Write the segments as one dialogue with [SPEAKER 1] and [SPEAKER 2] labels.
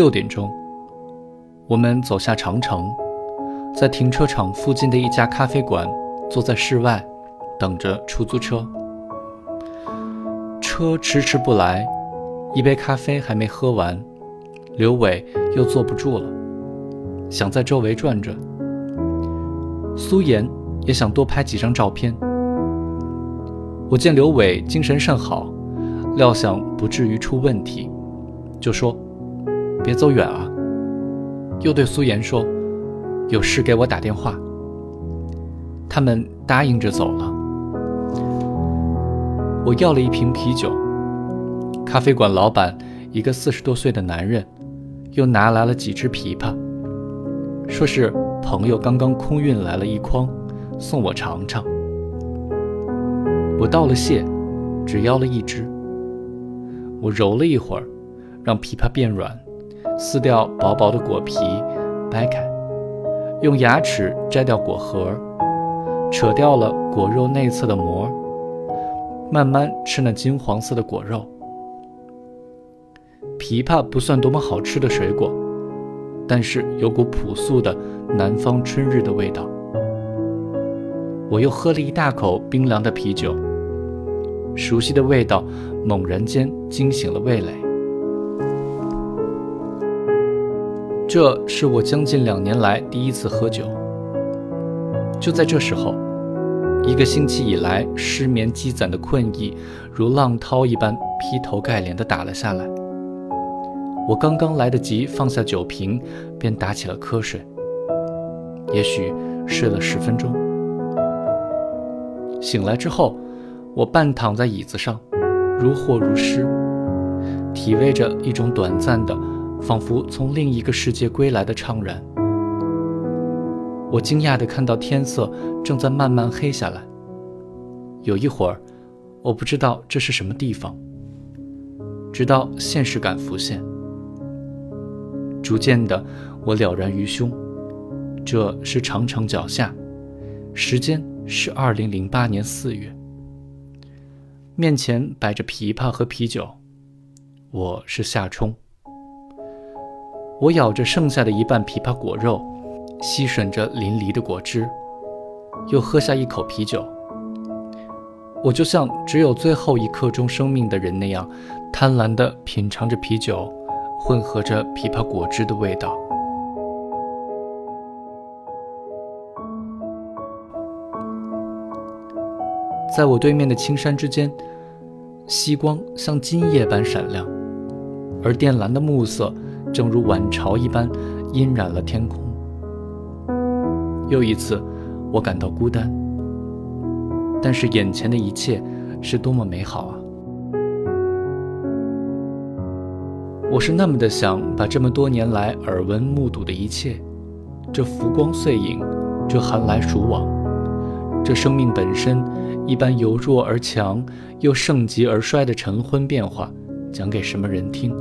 [SPEAKER 1] 六点钟，我们走下长城，在停车场附近的一家咖啡馆，坐在室外，等着出租车。车迟迟不来，一杯咖啡还没喝完，刘伟又坐不住了，想在周围转转。苏妍也想多拍几张照片。我见刘伟精神甚好，料想不至于出问题，就说：“别走远啊。”又对苏妍说：“有事给我打电话。”他们答应着走了。我要了一瓶啤酒。咖啡馆老板一个四十多岁的男人，又拿来了几只枇杷，说是朋友刚刚空运来了一筐，送我尝尝。我道了谢，只要了一只。我揉了一会儿，让枇杷变软，撕掉薄薄的果皮，掰开，用牙齿摘掉果核，扯掉了果肉内侧的膜，慢慢吃那金黄色的果肉。枇杷不算多么好吃的水果，但是有股朴素的南方春日的味道。我又喝了一大口冰凉的啤酒。熟悉的味道猛然间惊醒了味蕾。这是我将近两年来第一次喝酒。就在这时候，一个星期以来失眠积攒的困意如浪涛一般劈头盖脸地打了下来。我刚刚来得及放下酒瓶，便打起了瞌睡。也许睡了十分钟，醒来之后。我半躺在椅子上，如获如失，体味着一种短暂的，仿佛从另一个世界归来的怅然。我惊讶地看到天色正在慢慢黑下来。有一会儿，我不知道这是什么地方，直到现实感浮现。逐渐的，我了然于胸，这是长城脚下，时间是二零零八年四月。面前摆着琵琶和啤酒，我是夏冲。我咬着剩下的一半枇杷果肉，吸吮着淋漓的果汁，又喝下一口啤酒。我就像只有最后一刻钟生命的人那样，贪婪地品尝着啤酒混合着枇杷果汁的味道。在我对面的青山之间，夕光像金叶般闪亮，而靛蓝的暮色正如晚潮一般阴染了天空。又一次，我感到孤单，但是眼前的一切是多么美好啊！我是那么的想把这么多年来耳闻目睹的一切，这浮光碎影，这寒来暑往。这生命本身一般由弱而强，又盛极而衰的晨昏变化，讲给什么人听？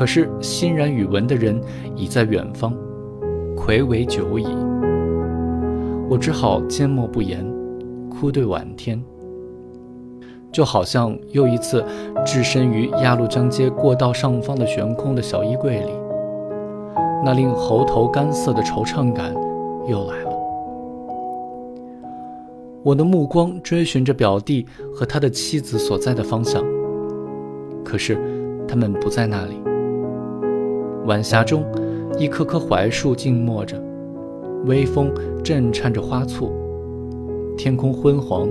[SPEAKER 1] 可是欣然语闻的人已在远方，魁违久矣。我只好缄默不言，哭对晚天。就好像又一次置身于鸭绿江街过道上方的悬空的小衣柜里，那令喉头干涩的惆怅感又来了。我的目光追寻着表弟和他的妻子所在的方向，可是他们不在那里。晚霞中，一棵棵槐树静默着，微风震颤着花簇，天空昏黄，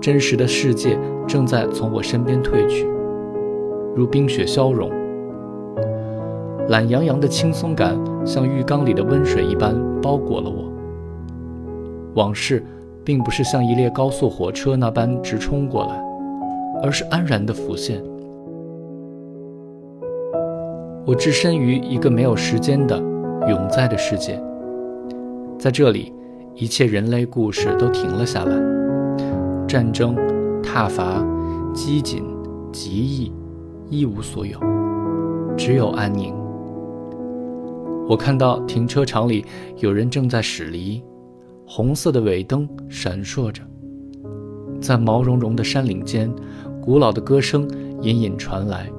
[SPEAKER 1] 真实的世界正在从我身边退去，如冰雪消融。懒洋洋的轻松感像浴缸里的温水一般包裹了我。往事。并不是像一列高速火车那般直冲过来，而是安然的浮现。我置身于一个没有时间的永在的世界，在这里，一切人类故事都停了下来，战争、挞伐、饥馑、极意，一无所有，只有安宁。我看到停车场里有人正在驶离。红色的尾灯闪烁着，在毛茸茸的山岭间，古老的歌声隐隐传来。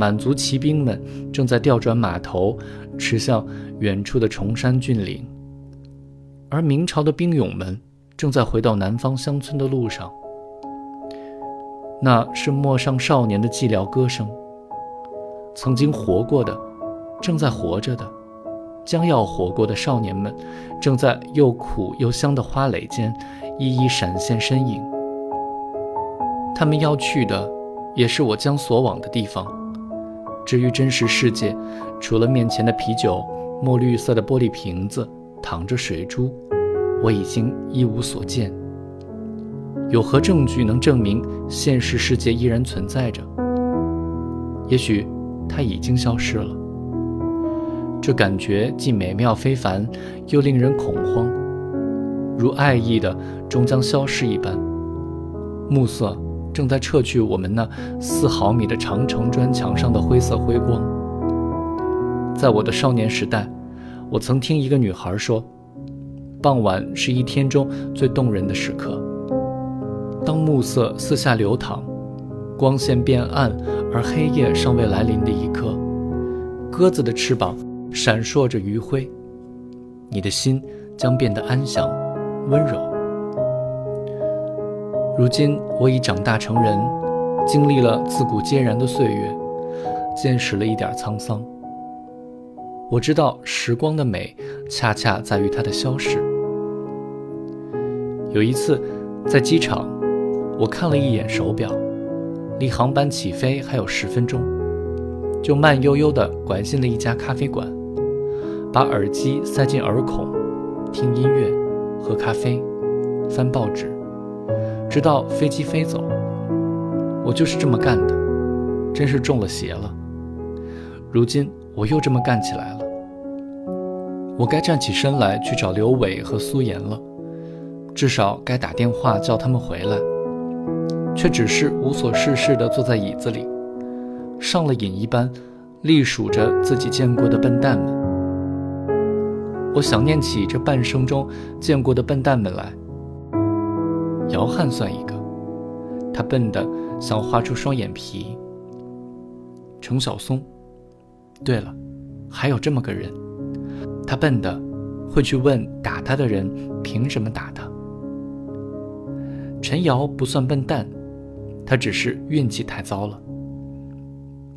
[SPEAKER 1] 满族骑兵们正在调转马头，驰向远处的崇山峻岭，而明朝的兵勇们正在回到南方乡村的路上。那是陌上少年的寂寥歌声。曾经活过的，正在活着的，将要活过的少年们，正在又苦又香的花蕾间，一一闪现身影。他们要去的，也是我将所往的地方。至于真实世界，除了面前的啤酒、墨绿色的玻璃瓶子、躺着水珠，我已经一无所见。有何证据能证明现实世界依然存在着？也许它已经消失了。这感觉既美妙非凡，又令人恐慌，如爱意的终将消失一般。暮色正在撤去我们那四毫米的长城砖墙上的灰色辉光。在我的少年时代，我曾听一个女孩说，傍晚是一天中最动人的时刻。当暮色四下流淌，光线变暗，而黑夜尚未来临的一刻，鸽子的翅膀闪烁着余晖，你的心将变得安详、温柔。如今我已长大成人，经历了自古皆然的岁月，见识了一点沧桑。我知道时光的美，恰恰在于它的消逝。有一次，在机场。我看了一眼手表，离航班起飞还有十分钟，就慢悠悠地拐进了一家咖啡馆，把耳机塞进耳孔，听音乐，喝咖啡，翻报纸，直到飞机飞走。我就是这么干的，真是中了邪了。如今我又这么干起来了。我该站起身来去找刘伟和苏妍了，至少该打电话叫他们回来。却只是无所事事地坐在椅子里，上了瘾一般，隶数着自己见过的笨蛋们。我想念起这半生中见过的笨蛋们来。姚汉算一个，他笨得想画出双眼皮。程晓松，对了，还有这么个人，他笨的会去问打他的人凭什么打他。陈瑶不算笨蛋。他只是运气太糟了。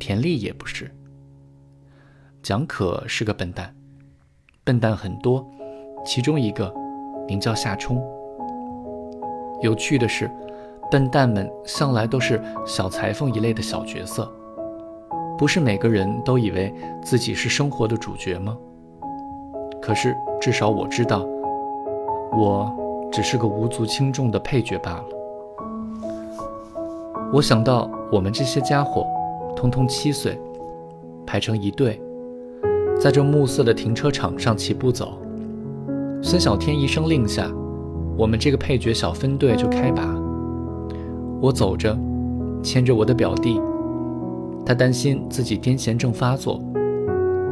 [SPEAKER 1] 田丽也不是。蒋可是个笨蛋，笨蛋很多，其中一个名叫夏冲。有趣的是，笨蛋们向来都是小裁缝一类的小角色。不是每个人都以为自己是生活的主角吗？可是至少我知道，我只是个无足轻重的配角罢了。我想到我们这些家伙，通通七岁，排成一队，在这暮色的停车场上齐步走。孙小天一声令下，我们这个配角小分队就开拔。我走着，牵着我的表弟，他担心自己癫痫症发作，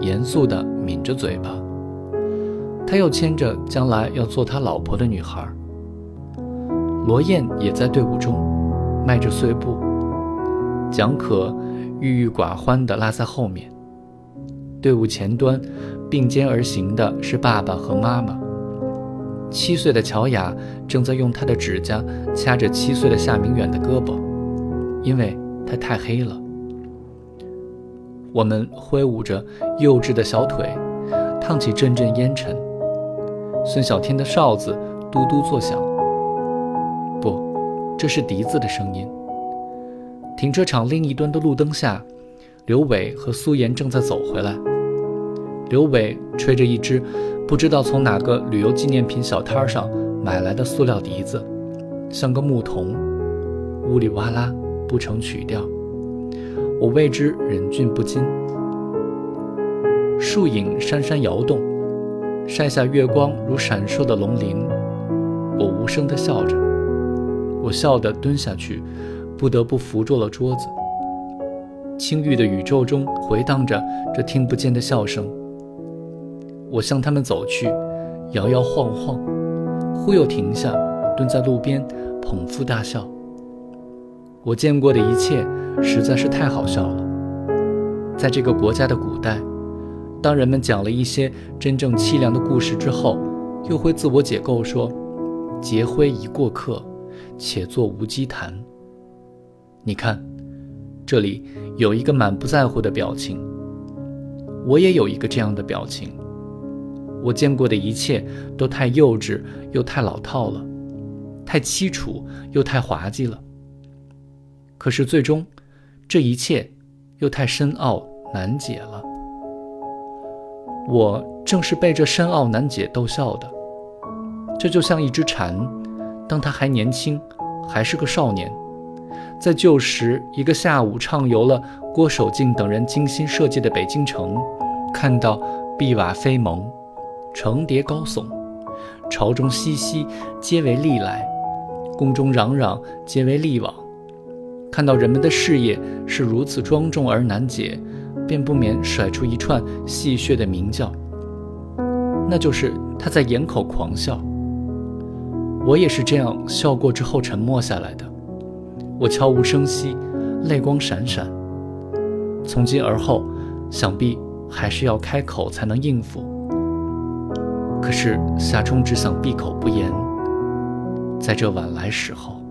[SPEAKER 1] 严肃地抿着嘴巴。他又牵着将来要做他老婆的女孩。罗燕也在队伍中。迈着碎步，蒋可郁郁寡欢地拉在后面。队伍前端并肩而行的是爸爸和妈妈。七岁的乔雅正在用她的指甲掐着七岁的夏明远的胳膊，因为他太黑了。我们挥舞着幼稚的小腿，烫起阵阵烟尘。孙小天的哨子嘟嘟作响。不这是笛子的声音。停车场另一端的路灯下，刘伟和苏妍正在走回来。刘伟吹着一只不知道从哪个旅游纪念品小摊上买来的塑料笛子，像个牧童，呜里哇啦不成曲调。我为之忍俊不禁。树影姗姗摇动，晒下月光如闪烁的龙鳞。我无声地笑着。我笑得蹲下去，不得不扶住了桌子。青郁的宇宙中回荡着这听不见的笑声。我向他们走去，摇摇晃晃，忽又停下，蹲在路边捧腹大笑。我见过的一切实在是太好笑了。在这个国家的古代，当人们讲了一些真正凄凉的故事之后，又会自我解构说：“劫灰一过客，且作无稽谈。”你看，这里有一个满不在乎的表情。我也有一个这样的表情。我见过的一切都太幼稚又太老套了，太凄楚又太滑稽了。可是最终，这一切又太深奥难解了。我正是被这深奥难解逗笑的。这就像一只蝉，当它还年轻，还是个少年，在旧时一个下午畅游了郭守敬等人精心设计的北京城，看到碧瓦飞蒙，层叠高耸，朝中熙熙，皆为利来；宫中攘攘，皆为利往。看到人们的事业是如此庄重而难解，便不免甩出一串戏谑的鸣叫。那就是他在掩口狂笑。我也是这样笑过之后沉默下来的。我悄无声息，泪光闪闪。从今而后，想必还是要开口才能应付。可是夏冲只想闭口不言，在这晚来时候。